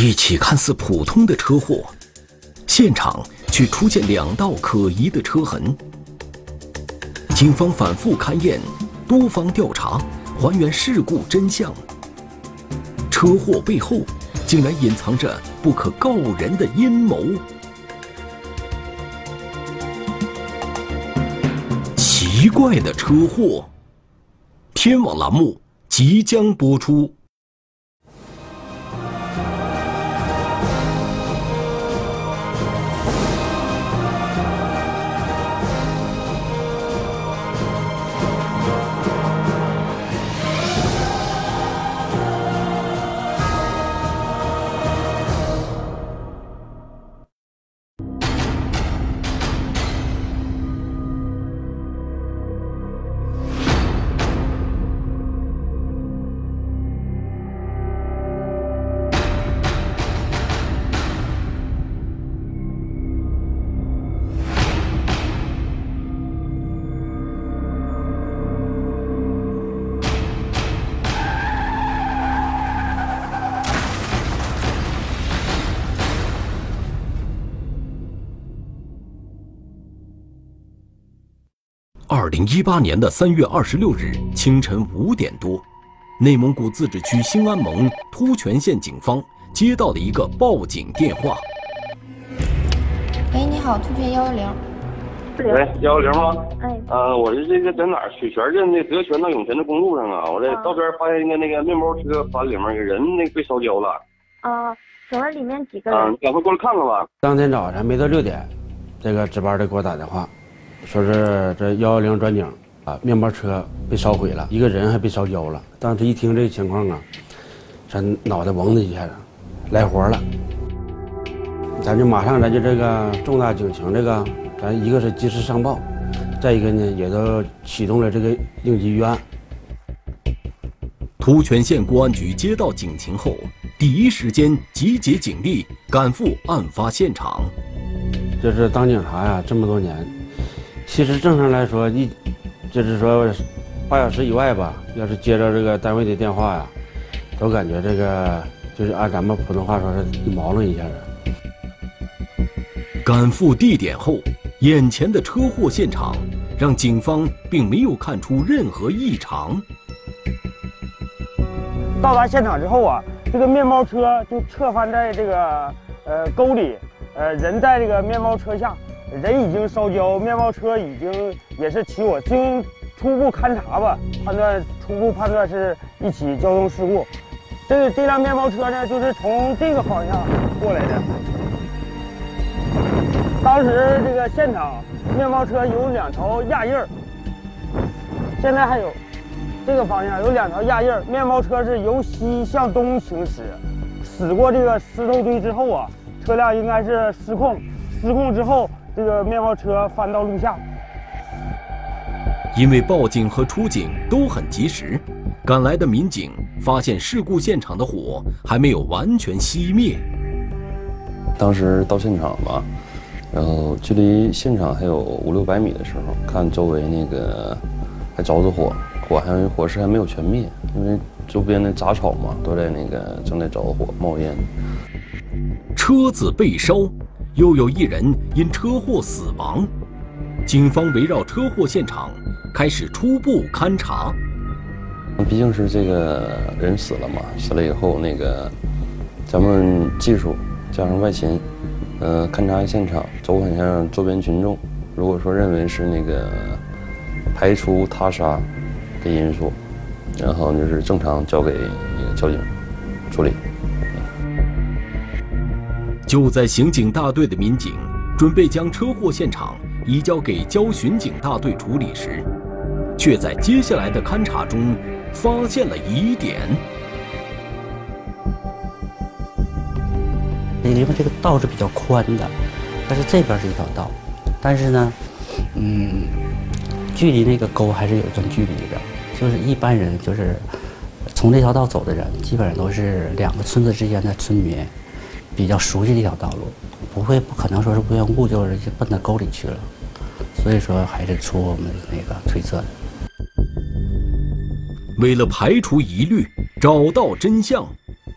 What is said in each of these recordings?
一起看似普通的车祸，现场却出现两道可疑的车痕。警方反复勘验，多方调查，还原事故真相。车祸背后竟然隐藏着不可告人的阴谋。奇怪的车祸，天网栏目即将播出。二零一八年的三月二十六日清晨五点多，内蒙古自治区兴安盟突泉县警方接到了一个报警电话。喂，你好，突泉幺幺零。喂，幺幺零吗？哎。呃，我是这个在哪儿？水泉镇的德泉到永泉的公路上啊，我这道边发现一个那个面包车把里面个人，那个被烧焦了。啊，请问里面几个人？啊，你赶快过来看看吧。当天早上没到六点，这个值班的给我打电话。说是这幺幺零转警啊，面包车被烧毁了，一个人还被烧焦了。当时一听这情况啊，咱脑袋嗡的一下子，来活了。咱就马上，咱就这个重大警情，这个咱一个是及时上报，再一个呢，也都启动了这个应急预案。突泉县公安局接到警情后，第一时间集结警力赶赴案发现场。这是当警察呀，这么多年。其实正常来说，一就是说八小时以外吧，要是接到这个单位的电话呀，都感觉这个就是按咱们普通话说是一毛愣一下子。赶赴地点后，眼前的车祸现场让警方并没有看出任何异常。到达现场之后啊，这个面包车就侧翻在这个呃沟里，呃人在这个面包车下。人已经烧焦，面包车已经也是起火。经初步勘查吧，判断初步判断是一起交通事故。这这辆面包车呢，就是从这个方向过来的。当时这个现场，面包车有两条压印儿，现在还有这个方向有两条压印儿。面包车是由西向东行驶，驶过这个石头堆之后啊，车辆应该是失控，失控之后。这个面包车翻到路下，因为报警和出警都很及时，赶来的民警发现事故现场的火还没有完全熄灭。当时到现场吧，然后距离现场还有五六百米的时候，看周围那个还着着火，火还火势还没有全灭，因为周边的杂草嘛都在那个正在着火冒烟。车子被烧。又有一人因车祸死亡，警方围绕车祸现场开始初步勘查。毕竟是这个人死了嘛，死了以后那个，咱们技术加上外勤，呃，勘察现场，走访一下周边群众。如果说认为是那个排除他杀的因素，然后就是正常交给那个交警处理。就在刑警大队的民警准备将车祸现场移交给交巡警大队处理时，却在接下来的勘查中发现了疑点。那个地方这个道是比较宽的，但是这边是一条道，但是呢，嗯，距离那个沟还是有一段距离的。就是一般人就是从这条道走的人，基本上都是两个村子之间的村民。比较熟悉的一条道路，不会不可能说是无缘无故就是奔到沟里去了，所以说还是出我们那个推测的。为了排除疑虑，找到真相，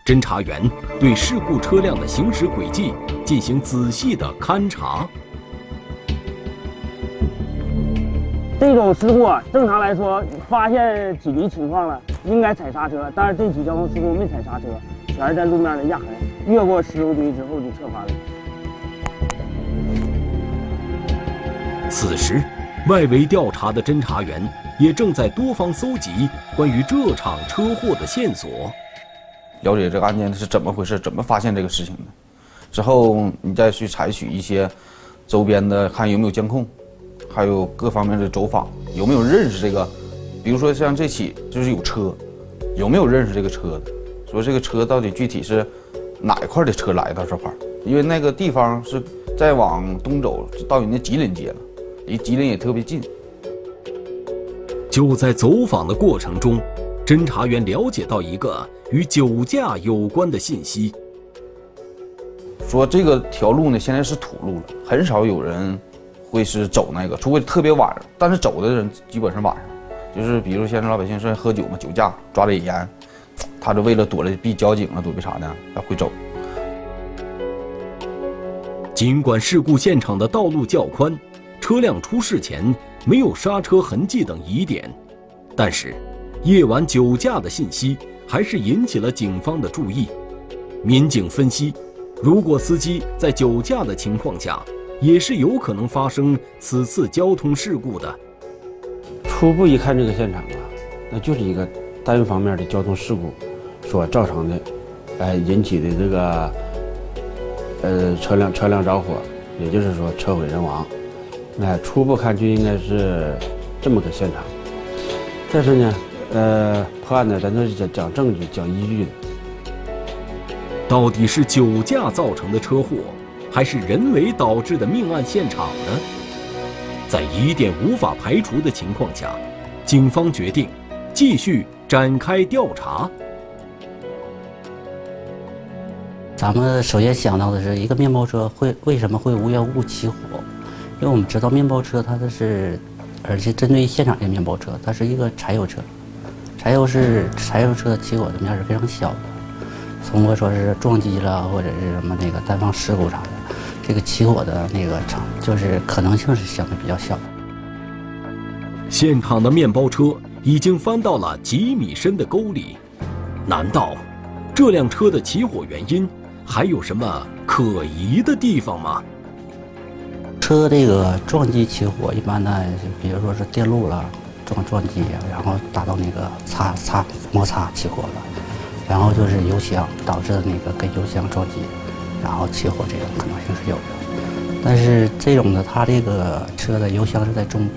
侦查员对事故车辆的行驶轨迹进行仔细的勘查。这种事故啊，正常来说，发现紧急情况了，应该踩刹车。但是这起交通事故没踩刹车，全是在路面的压痕，越过石油堆之后就侧翻了。此时，外围调查的侦查员也正在多方搜集关于这场车祸的线索，了解这个案件是怎么回事，怎么发现这个事情的。之后，你再去采取一些周边的，看有没有监控。还有各方面的走访，有没有认识这个？比如说像这起就是有车，有没有认识这个车的？说这个车到底具体是哪一块的车来到这块？因为那个地方是再往东走到人家吉林街了，离吉林也特别近。就在走访的过程中，侦查员了解到一个与酒驾有关的信息，说这个条路呢现在是土路了，很少有人。会是走那个，除非特别晚，但是走的人基本是晚上，就是比如现在老百姓是喝酒嘛，酒驾抓的也严，他就为了躲了避交警啊，躲避啥呢，他会走。尽管事故现场的道路较宽，车辆出事前没有刹车痕迹等疑点，但是夜晚酒驾的信息还是引起了警方的注意。民警分析，如果司机在酒驾的情况下，也是有可能发生此次交通事故的。初步一看这个现场啊，那就是一个单方面的交通事故所造成的，哎引起的这个呃车辆车辆着火，也就是说车毁人亡。哎，初步看就应该是这么个现场。但是呢，呃，破案呢，咱都是讲讲证据、讲依据的。到底是酒驾造成的车祸？还是人为导致的命案现场呢？在疑点无法排除的情况下，警方决定继续展开调查。咱们首先想到的是，一个面包车会为什么会无缘无故起火？因为我们知道面包车它的是，而且针对现场的面包车，它是一个柴油车，柴油是柴油车起火的面是非常小的，通过说是撞击了或者是什么那个单方事故啥的。这个起火的那个场，就是可能性是相对比较小的。现场的面包车已经翻到了几米深的沟里，难道这辆车的起火原因还有什么可疑的地方吗？车这个撞击起火，一般呢，比如说是电路了撞撞击，然后达到那个擦擦摩擦起火了，然后就是油箱导致的那个跟油箱撞击。然后起火这种可能性是有的，但是这种的，它这个车的油箱是在中部，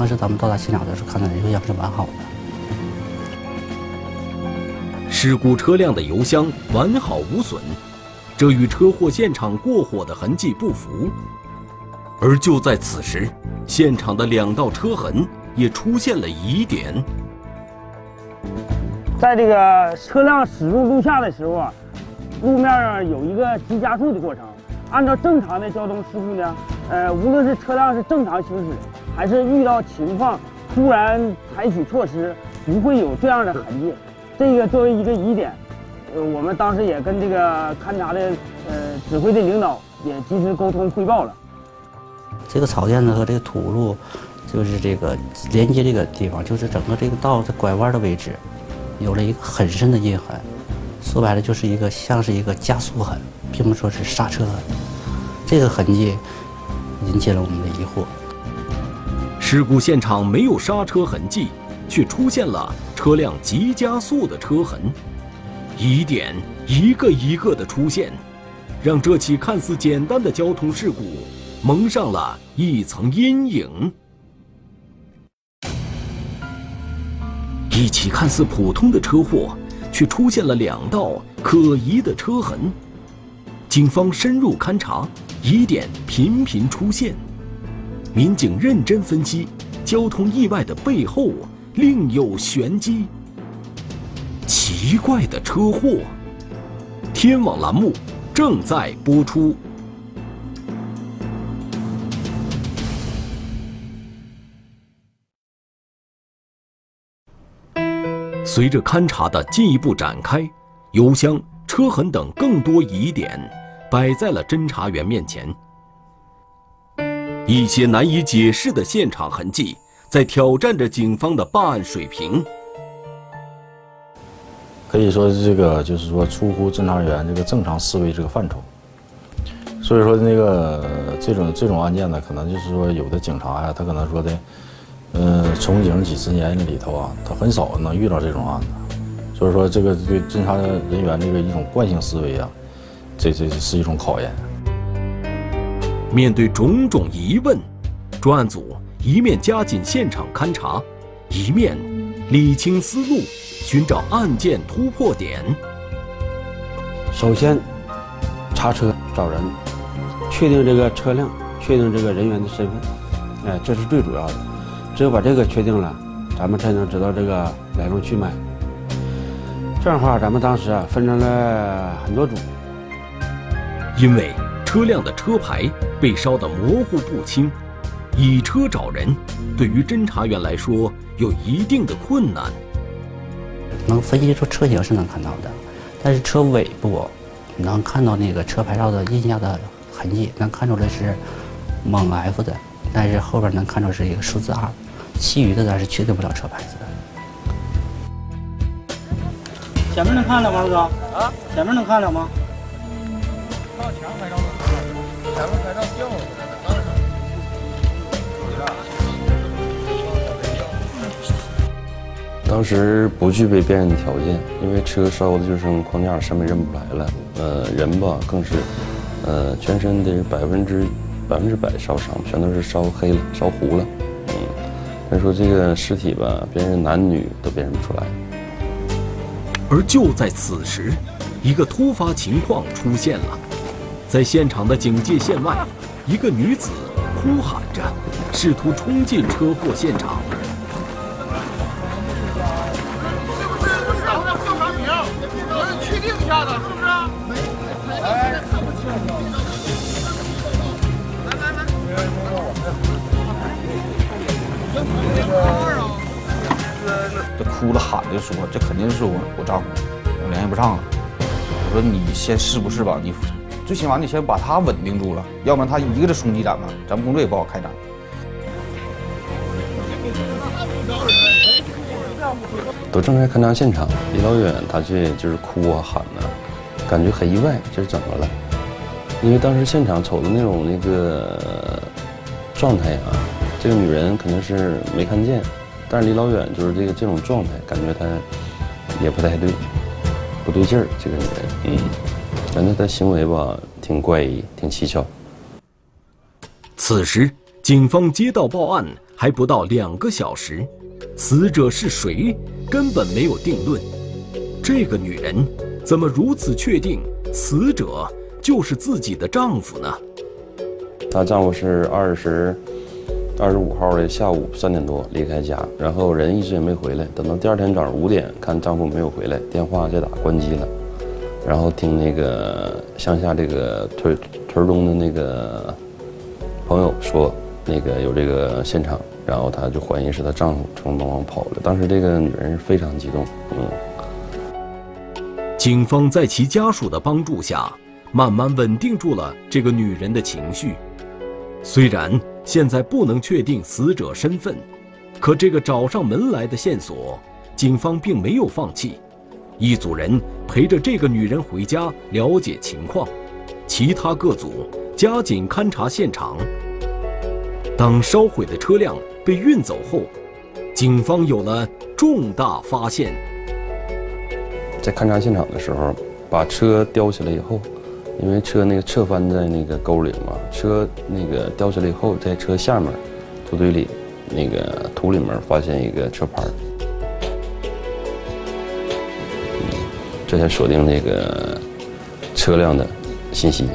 当时咱们到达现场的时候，看到油箱是完好的。事故车辆的油箱完好无损，这与车祸现场过火的痕迹不符。而就在此时，现场的两道车痕也出现了疑点。在这个车辆驶入路下的时候啊。路面上有一个急加速的过程，按照正常的交通事故呢，呃，无论是车辆是正常行驶，还是遇到情况突然采取措施，不会有这样的痕迹。这个作为一个疑点，呃，我们当时也跟这个勘察的呃指挥的领导也及时沟通汇报了。这个草甸子和这个土路，就是这个连接这个地方，就是整个这个道在拐弯的位置，有了一个很深的印痕。说白了就是一个像是一个加速痕，并不说是刹车痕。这个痕迹引起了我们的疑惑。事故现场没有刹车痕迹，却出现了车辆急加速的车痕，疑点一个一个的出现，让这起看似简单的交通事故蒙上了一层阴影。一起看似普通的车祸。却出现了两道可疑的车痕，警方深入勘查，疑点频频出现。民警认真分析，交通意外的背后另有玄机。奇怪的车祸，天网栏目正在播出。随着勘查的进一步展开，油箱车痕等更多疑点摆在了侦查员面前。一些难以解释的现场痕迹，在挑战着警方的办案水平。可以说，这个就是说出乎侦查员这个正常思维这个范畴。所以说，那个这种这种案件呢，可能就是说有的警察呀，他可能说的，嗯，从警几十年里头啊，他很少能遇到这种案子。所以说，这个对侦查人员这个一种惯性思维啊，这这是一种考验。面对种种疑问，专案组一面加紧现场勘查，一面理清思路，寻找案件突破点。首先，查车找人，确定这个车辆，确定这个人员的身份，哎，这是最主要的。只有把这个确定了，咱们才能知道这个来龙去脉。这样的话，咱们当时啊分成了很多组，因为车辆的车牌。被烧得模糊不清，以车找人，对于侦查员来说有一定的困难。能分析出车型是能看到的，但是车尾部能看到那个车牌照的印下的痕迹，能看出来是蒙 F 的，但是后边能看出是一个数字二，其余的咱是确定不了车牌子的。前面能看了吗，哥？啊？前面能看了吗？靠墙拍照。前面拍照掉了，当时。不具备辨认条件，因为车烧的就剩框架，什么认不出来了。呃，人吧更是，呃，全身的百分之百分之百烧伤，全都是烧黑了、烧糊了。嗯，再说这个尸体吧，辨认男女都辨认不出来。而就在此时，一个突发情况出现了。在现场的警戒线外，一个女子哭喊着，试图冲进车祸现场。是不是不是？我得确定一下子，是不是？来来来，这哭了喊的说，这肯定是我我丈夫，我联系不上了。我说你先是不是吧？你。最起码你先把他稳定住了，要不然他一个人冲击咱们，咱们工作也不好开展。都正在勘察现场，离老远他却就是哭啊喊呐，感觉很意外，这是怎么了？因为当时现场瞅的那种那个状态啊，这个女人肯定是没看见，但是离老远就是这个这种状态，感觉她也不太对，不对劲儿，这个女人，嗯。感觉他行为吧，挺怪异，挺蹊跷。此时，警方接到报案还不到两个小时，死者是谁根本没有定论。这个女人怎么如此确定死者就是自己的丈夫呢？她丈夫是二十二十五号的下午三点多离开家，然后人一直也没回来。等到第二天早上五点，看丈夫没有回来，电话再打关机了。然后听那个乡下这个屯屯中的那个朋友说，那个有这个现场，然后她就怀疑是她丈夫从农房跑了。当时这个女人非常激动，嗯。警方在其家属的帮助下，慢慢稳定住了这个女人的情绪。虽然现在不能确定死者身份，可这个找上门来的线索，警方并没有放弃。一组人陪着这个女人回家了解情况，其他各组加紧勘察现场。当烧毁的车辆被运走后，警方有了重大发现。在勘察现场的时候，把车吊起来以后，因为车那个侧翻在那个沟里嘛，车那个吊起来以后，在车下面土堆里那个土里面发现一个车牌。这才锁定那个车辆的信息。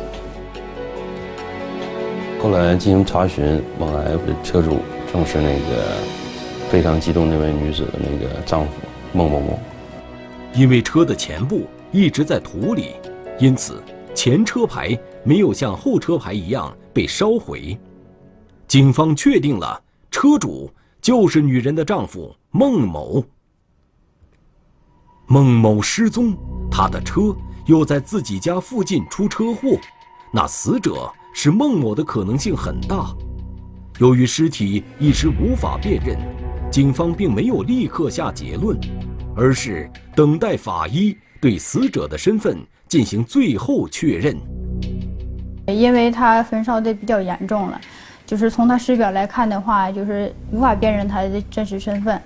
后来进行查询，往来的车主正是那个非常激动那位女子的那个丈夫孟某某。因为车的前部一直在土里，因此前车牌没有像后车牌一样被烧毁。警方确定了车主就是女人的丈夫孟某。孟某失踪，他的车又在自己家附近出车祸，那死者是孟某的可能性很大。由于尸体一时无法辨认，警方并没有立刻下结论，而是等待法医对死者的身份进行最后确认。因为他焚烧的比较严重了，就是从他尸表来看的话，就是无法辨认他的真实身份，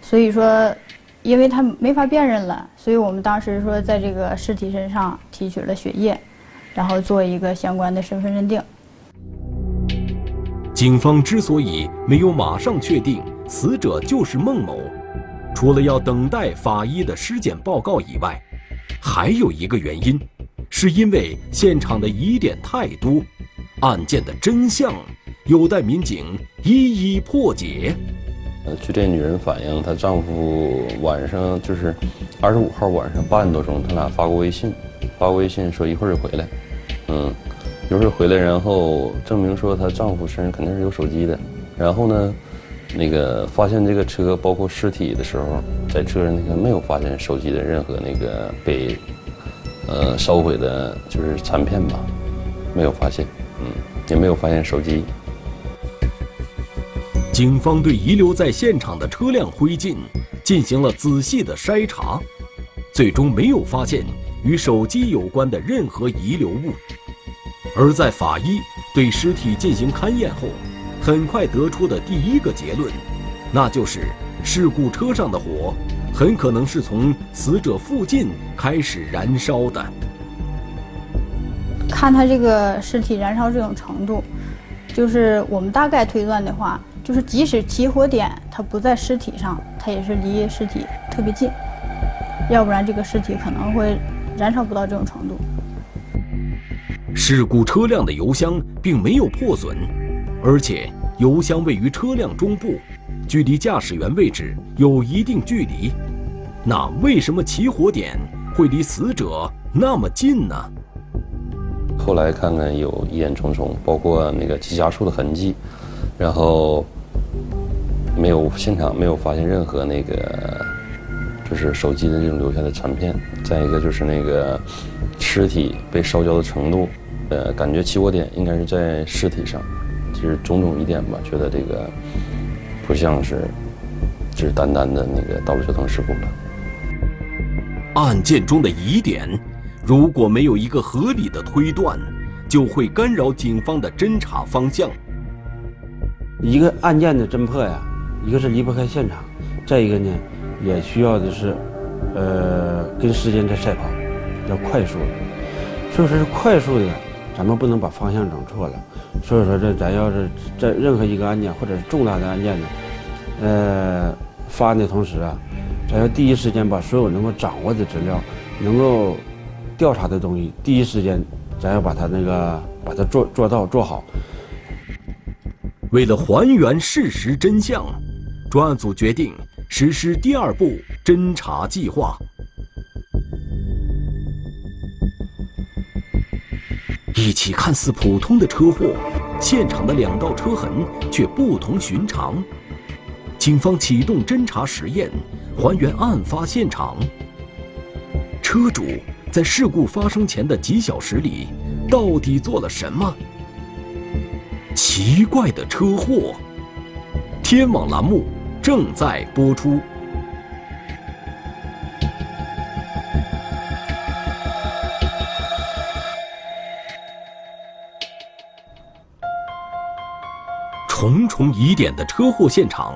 所以说。因为他没法辨认了，所以我们当时说在这个尸体身上提取了血液，然后做一个相关的身份认定。警方之所以没有马上确定死者就是孟某，除了要等待法医的尸检报告以外，还有一个原因，是因为现场的疑点太多，案件的真相有待民警一一破解。呃，据这女人反映，她丈夫晚上就是二十五号晚上八点多钟，他俩发过微信，发过微信说一会儿就回来，嗯，一会儿回来，然后证明说她丈夫身上肯定是有手机的，然后呢，那个发现这个车包括尸体的时候，在车上那个没有发现手机的任何那个被呃烧毁的，就是残片吧，没有发现，嗯，也没有发现手机。警方对遗留在现场的车辆灰烬进行了仔细的筛查，最终没有发现与手机有关的任何遗留物。而在法医对尸体进行勘验后，很快得出的第一个结论，那就是事故车上的火很可能是从死者附近开始燃烧的。看他这个尸体燃烧这种程度，就是我们大概推断的话。就是即使起火点它不在尸体上，它也是离尸体特别近，要不然这个尸体可能会燃烧不到这种程度。事故车辆的油箱并没有破损，而且油箱位于车辆中部，距离驾驶员位置有一定距离。那为什么起火点会离死者那么近呢？后来看看有疑点重重，包括那个急加速的痕迹。然后没有现场没有发现任何那个就是手机的那种留下的残片。再一个就是那个尸体被烧焦的程度，呃，感觉起火点应该是在尸体上，就是种种疑点吧，觉得这个不像是只是单单的那个道路交通事故了。案件中的疑点，如果没有一个合理的推断，就会干扰警方的侦查方向。一个案件的侦破呀，一个是离不开现场，再一个呢，也需要的是，呃，跟时间在赛跑，要快速。所以说是快速的，咱们不能把方向整错了。所以说这咱要是在任何一个案件或者是重大的案件呢，呃，发案的同时啊，咱要第一时间把所有能够掌握的资料、能够调查的东西，第一时间，咱要把它那个把它做做到做好。为了还原事实真相，专案组决定实施第二步侦查计划。一起看似普通的车祸，现场的两道车痕却不同寻常。警方启动侦查实验，还原案发现场。车主在事故发生前的几小时里，到底做了什么？奇怪的车祸，天网栏目正在播出。重重疑点的车祸现场，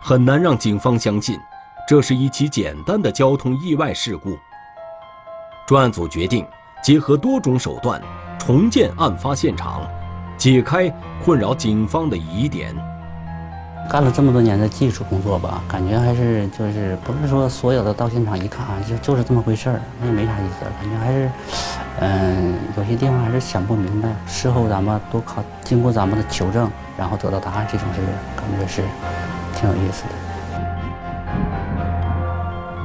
很难让警方相信这是一起简单的交通意外事故。专案组决定结合多种手段，重建案发现场。解开困扰警方的疑点。干了这么多年的技术工作吧，感觉还是就是不是说所有的到现场一看啊，就就是这么回事儿，那也没啥意思。感觉还是，嗯，有些地方还是想不明白。事后咱们多考，经过咱们的求证，然后得到答案，这种是感觉是挺有意思的。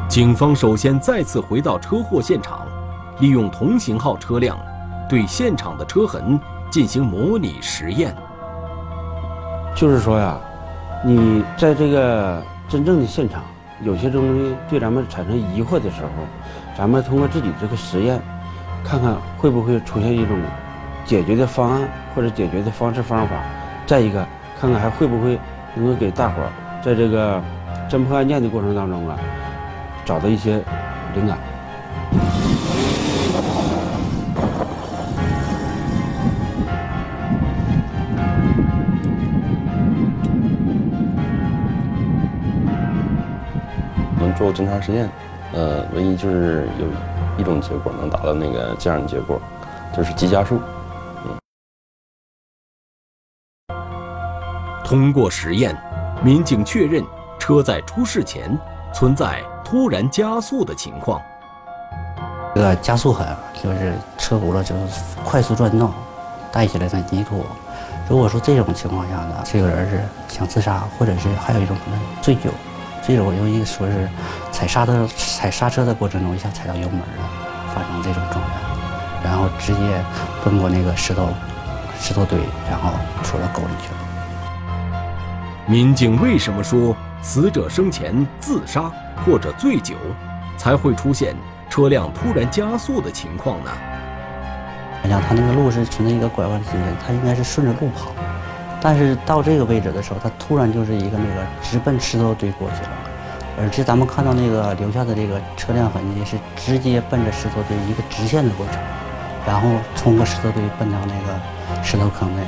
警方首先再次回到车祸现场，利用同型号车辆对现场的车痕。进行模拟实验，就是说呀，你在这个真正的现场，有些东西对咱们产生疑惑的时候，咱们通过自己这个实验看看会不会出现一种解决的方案或者解决的方式方法。再一个，看看还会不会能够给大伙儿在这个侦破案件的过程当中啊，找到一些灵感。做侦查实验，呃，唯一就是有一种结果能达到那个这样的结果，就是急加速。嗯。通过实验，民警确认车在出事前存在突然加速的情况。这个加速痕就是车轱辘就是快速转动，带起来的泥土。如果说这种情况下呢，这个人是想自杀，或者是还有一种可能醉酒。这种由于说是踩刹车、踩刹车的过程中一下踩到油门了，发生这种状态，然后直接奔过那个石头、石头堆，然后出了沟里去了。民警为什么说死者生前自杀或者醉酒，才会出现车辆突然加速的情况呢？你想，他那个路是存在一个拐弯情节，他应该是顺着路跑。但是到这个位置的时候，他突然就是一个那个直奔石头堆过去了，而且咱们看到那个留下的这个车辆痕迹是直接奔着石头堆一个直线的过程，然后冲过石头堆奔到那个石头坑内，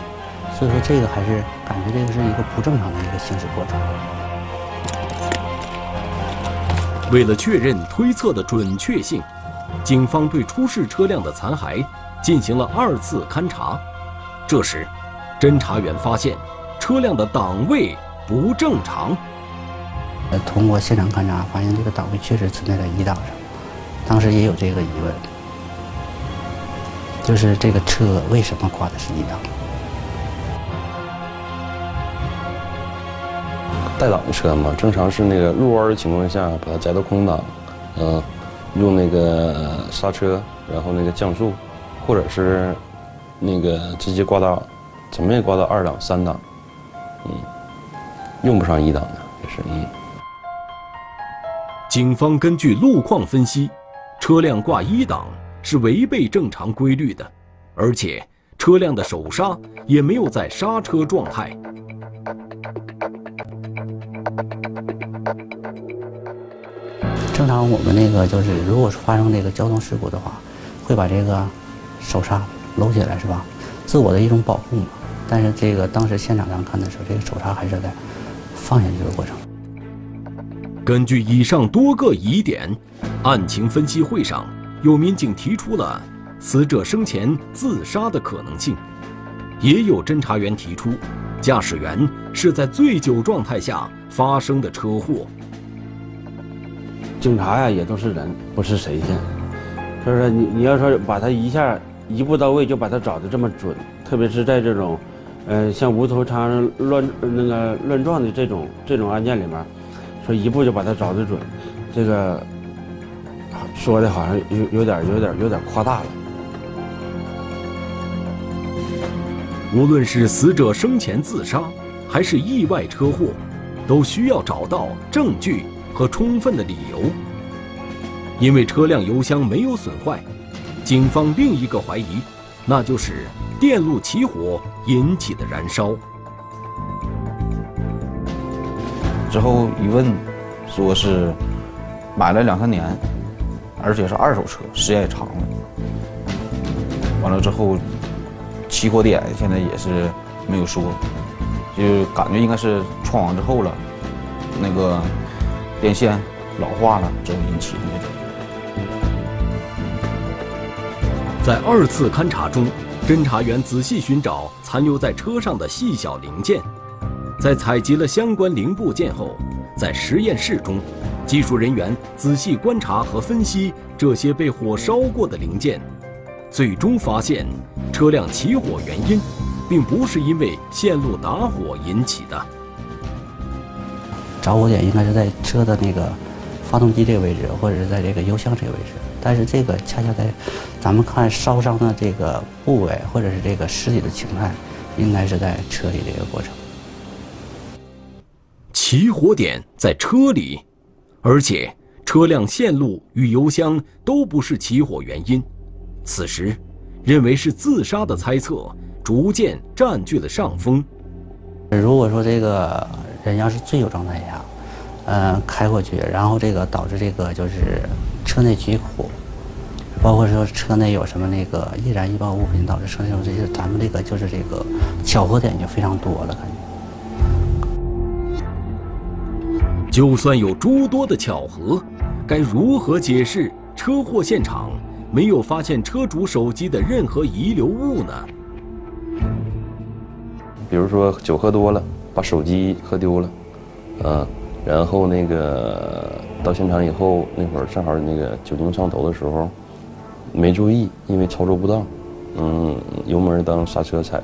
所以说这个还是感觉这个是一个不正常的一个行驶过程。为了确认推测的准确性，警方对出事车辆的残骸进行了二次勘查，这时。侦查员发现，车辆的档位不正常。呃，通过现场勘查，发现这个档位确实存在在一档上。当时也有这个疑问，就是这个车为什么挂的是一档？带档的车嘛，正常是那个入弯的情况下，把它摘到空档，嗯，用那个刹车，然后那个降速，或者是那个直接挂到。怎么也挂到二档、三档，嗯，用不上一档的也是，嗯。警方根据路况分析，车辆挂一档是违背正常规律的，而且车辆的手刹也没有在刹车状态。正常我们那个就是，如果是发生这个交通事故的话，会把这个手刹搂起来，是吧？自我的一种保护嘛。但是这个当时现场上看的时候，这个手刹还是在放下去的过程。根据以上多个疑点，案情分析会上有民警提出了死者生前自杀的可能性，也有侦查员提出驾驶员是在醉酒状态下发生的车祸。警察呀，也都是人，不是神仙。就是你你要说把他一下一步到位就把他找的这么准，特别是在这种。呃，像无头苍蝇乱那个乱撞的这种这种案件里面，说一步就把他找得准，这个说的好像有有点有点有点夸大了。无论是死者生前自杀，还是意外车祸，都需要找到证据和充分的理由。因为车辆油箱没有损坏，警方另一个怀疑，那就是。电路起火引起的燃烧。之后一问，说是买了两三年，而且是二手车，时间也长了。完了之后，起火点现在也是没有说，就感觉应该是撞完之后了，那个电线老化了之后引起的那种。在二次勘查中。侦查员仔细寻找残留在车上的细小零件，在采集了相关零部件后，在实验室中，技术人员仔细观察和分析这些被火烧过的零件，最终发现，车辆起火原因，并不是因为线路打火引起的。着火点应该是在车的那个发动机这个位置，或者是在这个油箱这个位置。但是这个恰恰在，咱们看烧伤的这个部位，或者是这个尸体的形态，应该是在车里这个过程。起火点在车里，而且车辆线路与油箱都不是起火原因，此时，认为是自杀的猜测逐渐占据了上风。如果说这个人要是醉酒状态下，嗯，开过去，然后这个导致这个就是车内起火，包括说车内有什么那个易燃易爆物品导致车内有这些，咱们这个就是这个巧合点就非常多了，感觉。就算有诸多的巧合，该如何解释车祸现场没有发现车主手机的任何遗留物呢？比如说酒喝多了，把手机喝丢了，嗯，然后那个到现场以后，那会儿正好那个酒精上头的时候，没注意，因为操作不当，嗯，油门当刹车踩，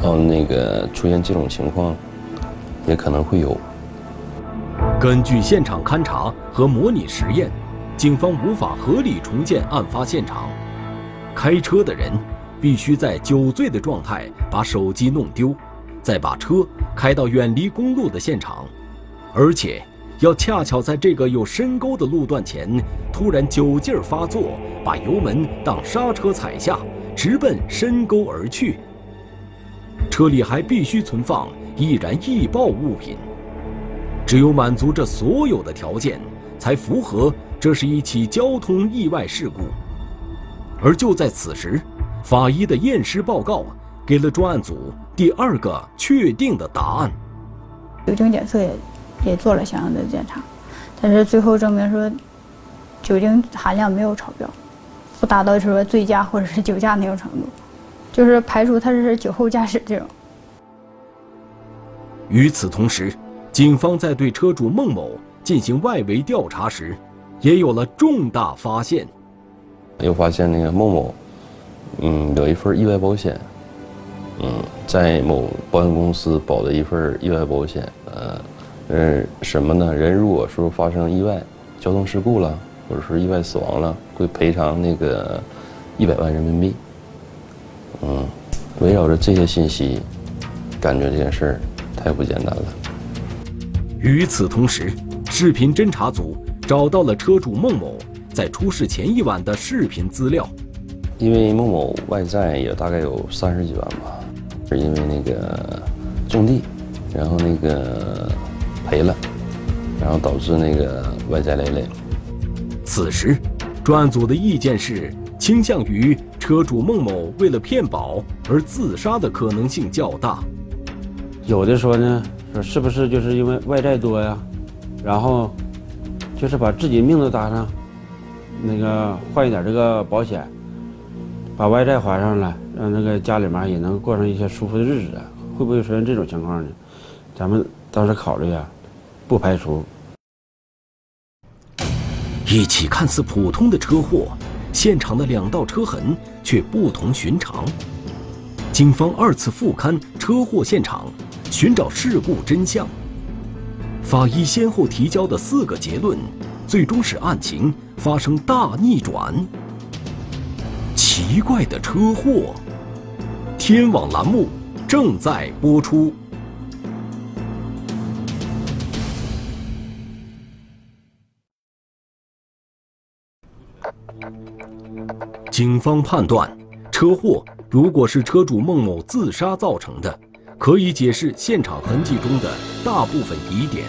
然后那个出现这种情况，也可能会有。根据现场勘查和模拟实验，警方无法合理重建案发现场。开车的人必须在酒醉的状态把手机弄丢，再把车开到远离公路的现场，而且要恰巧在这个有深沟的路段前突然酒劲儿发作，把油门当刹车踩下，直奔深沟而去。车里还必须存放易燃易爆物品。只有满足这所有的条件，才符合这是一起交通意外事故。而就在此时，法医的验尸报告给了专案组第二个确定的答案。酒精检测也也做了相应的检查，但是最后证明说，酒精含量没有超标，不达到说醉驾或者是酒驾那种程度，就是排除他是酒后驾驶这种。与此同时。警方在对车主孟某进行外围调查时，也有了重大发现。又发现那个孟某，嗯，有一份意外保险，嗯，在某保险公司保的一份意外保险，呃，嗯，什么呢？人如果说发生意外、交通事故了，或者是意外死亡了，会赔偿那个一百万人民币。嗯，围绕着这些信息，感觉这件事儿太不简单了。与此同时，视频侦查组找到了车主孟某在出事前一晚的视频资料。因为孟某外债也大概有三十几万吧，是因为那个种地，然后那个赔了，然后导致那个外债累累。此时，专案组的意见是倾向于车主孟某为了骗保而自杀的可能性较大。有的说呢。说是不是就是因为外债多呀？然后就是把自己命都搭上，那个换一点这个保险，把外债还上了，让那个家里面也能过上一些舒服的日子，会不会出现这种情况呢？咱们当时考虑啊，不排除。一起看似普通的车祸，现场的两道车痕却不同寻常。警方二次复勘车祸现场。寻找事故真相。法医先后提交的四个结论，最终使案情发生大逆转。奇怪的车祸，天网栏目正在播出。警方判断，车祸如果是车主孟某自杀造成的。可以解释现场痕迹中的大部分疑点，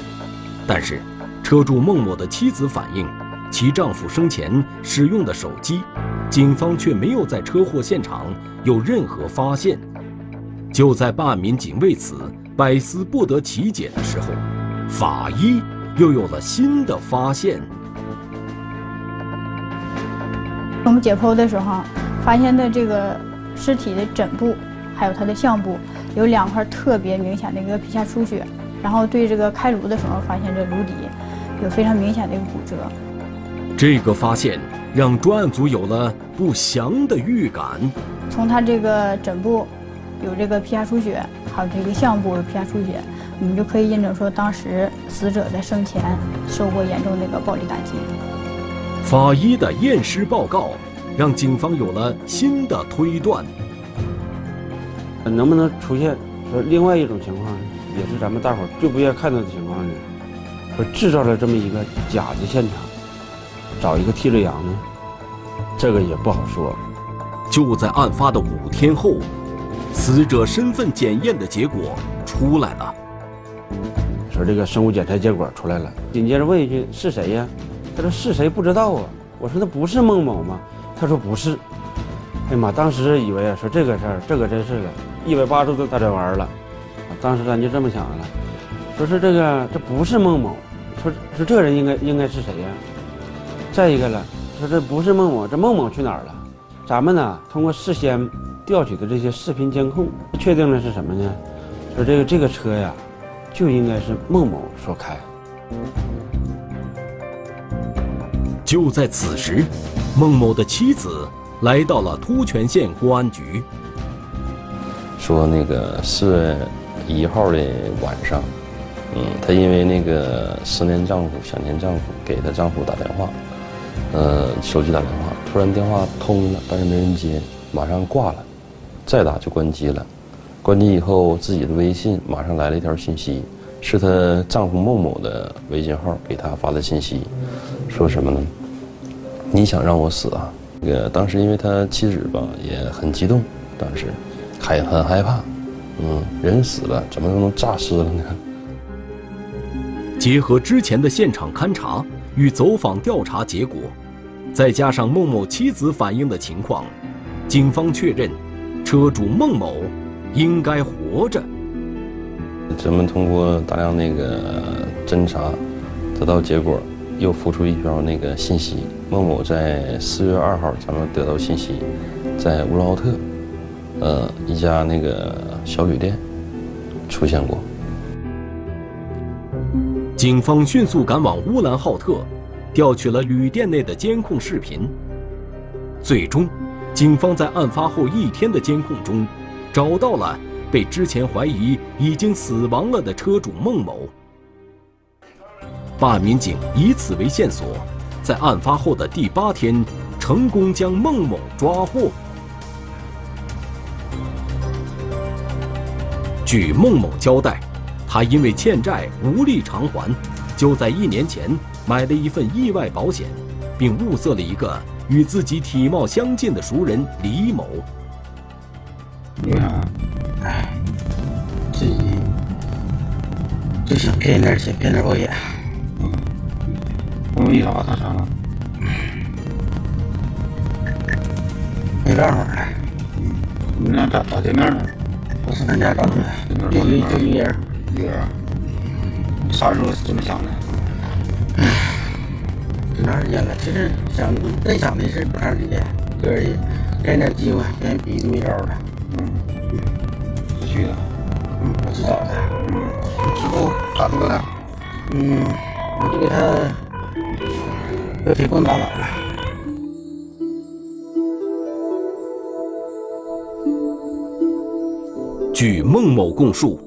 但是车主孟某的妻子反映，其丈夫生前使用的手机，警方却没有在车祸现场有任何发现。就在办案民警为此百思不得其解的时候，法医又有了新的发现。我们解剖的时候，发现的这个尸体的枕部。还有它的项部有两块特别明显的一个皮下出血，然后对这个开颅的时候发现这颅底有非常明显的一个骨折。这个发现让专案组有了不祥的预感。从他这个枕部有这个皮下出血，还有这个项部有皮下出血，我们就可以印证说当时死者在生前受过严重的一个暴力打击。法医的验尸报告让警方有了新的推断。能不能出现说另外一种情况呢？也是咱们大伙最不愿看到的情况呢？说制造了这么一个假的现场，找一个替罪羊呢？这个也不好说。就在案发的五天后，死者身份检验的结果出来了。说这个生物检测结果出来了，紧接着问一句是谁呀？他说是谁不知道啊。我说那不是孟某吗？他说不是。哎呀妈！当时以为啊，说这个事儿，这可真是的，一百八十度大转弯了。当时咱就这么想了，说是这个这不是孟某，说说这人应该应该是谁呀？再一个了，说这不是孟某，这孟某去哪儿了？咱们呢，通过事先调取的这些视频监控，确定的是什么呢？说这个这个车呀，就应该是孟某所开。就在此时，孟某的妻子来到了突泉县公安局，说那个四月一号的晚上，嗯，她因为那个思念丈夫、想念丈夫，给她丈夫打电话，呃，手机打电话。突然电话通了，但是没人接，马上挂了，再打就关机了。关机以后，自己的微信马上来了一条信息，是她丈夫孟某的微信号给她发的信息，说什么呢？你想让我死啊？那个当时因为他妻子吧也很激动，当时还很害怕，嗯，人死了怎么能诈尸了呢？结合之前的现场勘查与走访调查结果。再加上孟某妻子反映的情况，警方确认，车主孟某应该活着。咱们通过大量那个侦查，得到结果，又浮出一条那个信息：孟某在四月二号，咱们得到信息，在乌兰浩特，呃，一家那个小旅店出现过。警方迅速赶往乌兰浩特。调取了旅店内的监控视频，最终，警方在案发后一天的监控中，找到了被之前怀疑已经死亡了的车主孟某。办案民警以此为线索，在案发后的第八天，成功将孟某抓获。据孟某交代，他因为欠债无力偿还，就在一年前。买了一份意外保险，并物色了一个与自己体貌相近的熟人李某。你看，哎，自己就想骗点钱，骗点保险，嗯，不容易啊，大成。没办法了，嗯，你俩咋咋见面了？我是咱家找的，就一就一人，一人。啥时候这么想的？挺长时间了，其实想再想的是不长时间，就是给点机会，别逼没招了。嗯，去了，嗯，我知道的。嗯，之后咋做的？嗯，我就给他要铁棍打倒了。据孟某供述，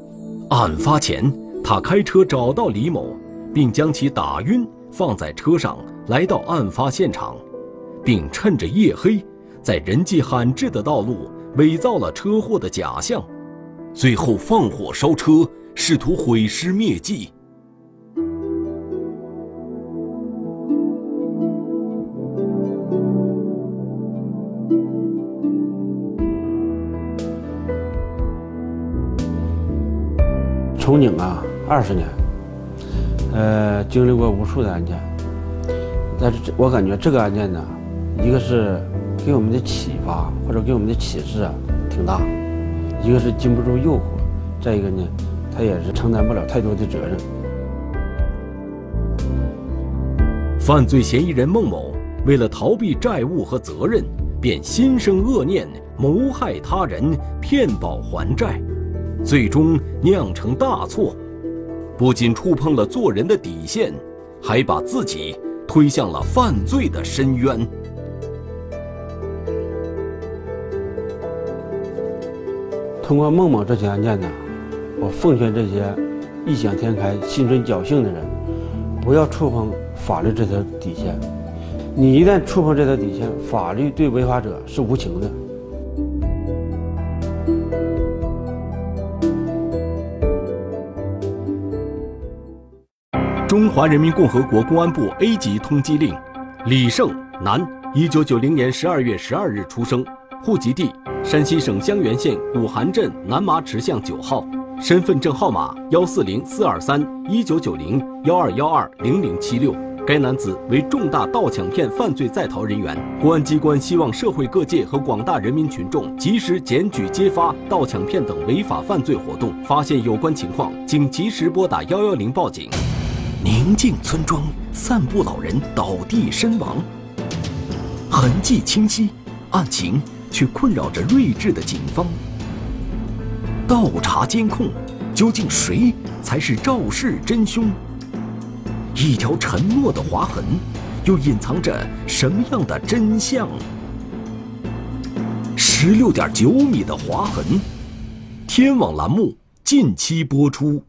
案发前他开车找到李某。并将其打晕，放在车上，来到案发现场，并趁着夜黑，在人迹罕至的道路伪造了车祸的假象，最后放火烧车，试图毁尸灭迹。从警啊，二十年。呃，经历过无数的案件，但是我感觉这个案件呢，一个是给我们的启发或者给我们的启示啊挺大，一个是经不住诱惑，再一个呢，他也是承担不了太多的责任。犯罪嫌疑人孟某为了逃避债务和责任，便心生恶念，谋害他人，骗保还债，最终酿成大错。不仅触碰了做人的底线，还把自己推向了犯罪的深渊。通过孟某这起案件呢，我奉劝这些异想天开、心存侥幸的人，不要触碰法律这条底线。你一旦触碰这条底线，法律对违法者是无情的。中华人民共和国公安部 A 级通缉令：李胜，男，一九九零年十二月十二日出生，户籍地山西省襄垣县古韩镇南麻池巷九号，身份证号码幺四零四二三一九九零幺二幺二零零七六。该男子为重大盗抢骗犯罪在逃人员，公安机关希望社会各界和广大人民群众及时检举揭发盗抢骗等违法犯罪活动，发现有关情况，请及时拨打幺幺零报警。宁静村庄散步老人倒地身亡，痕迹清晰，案情却困扰着睿智的警方。倒查监控，究竟谁才是肇事真凶？一条沉默的划痕，又隐藏着什么样的真相？十六点九米的划痕，天网栏目近期播出。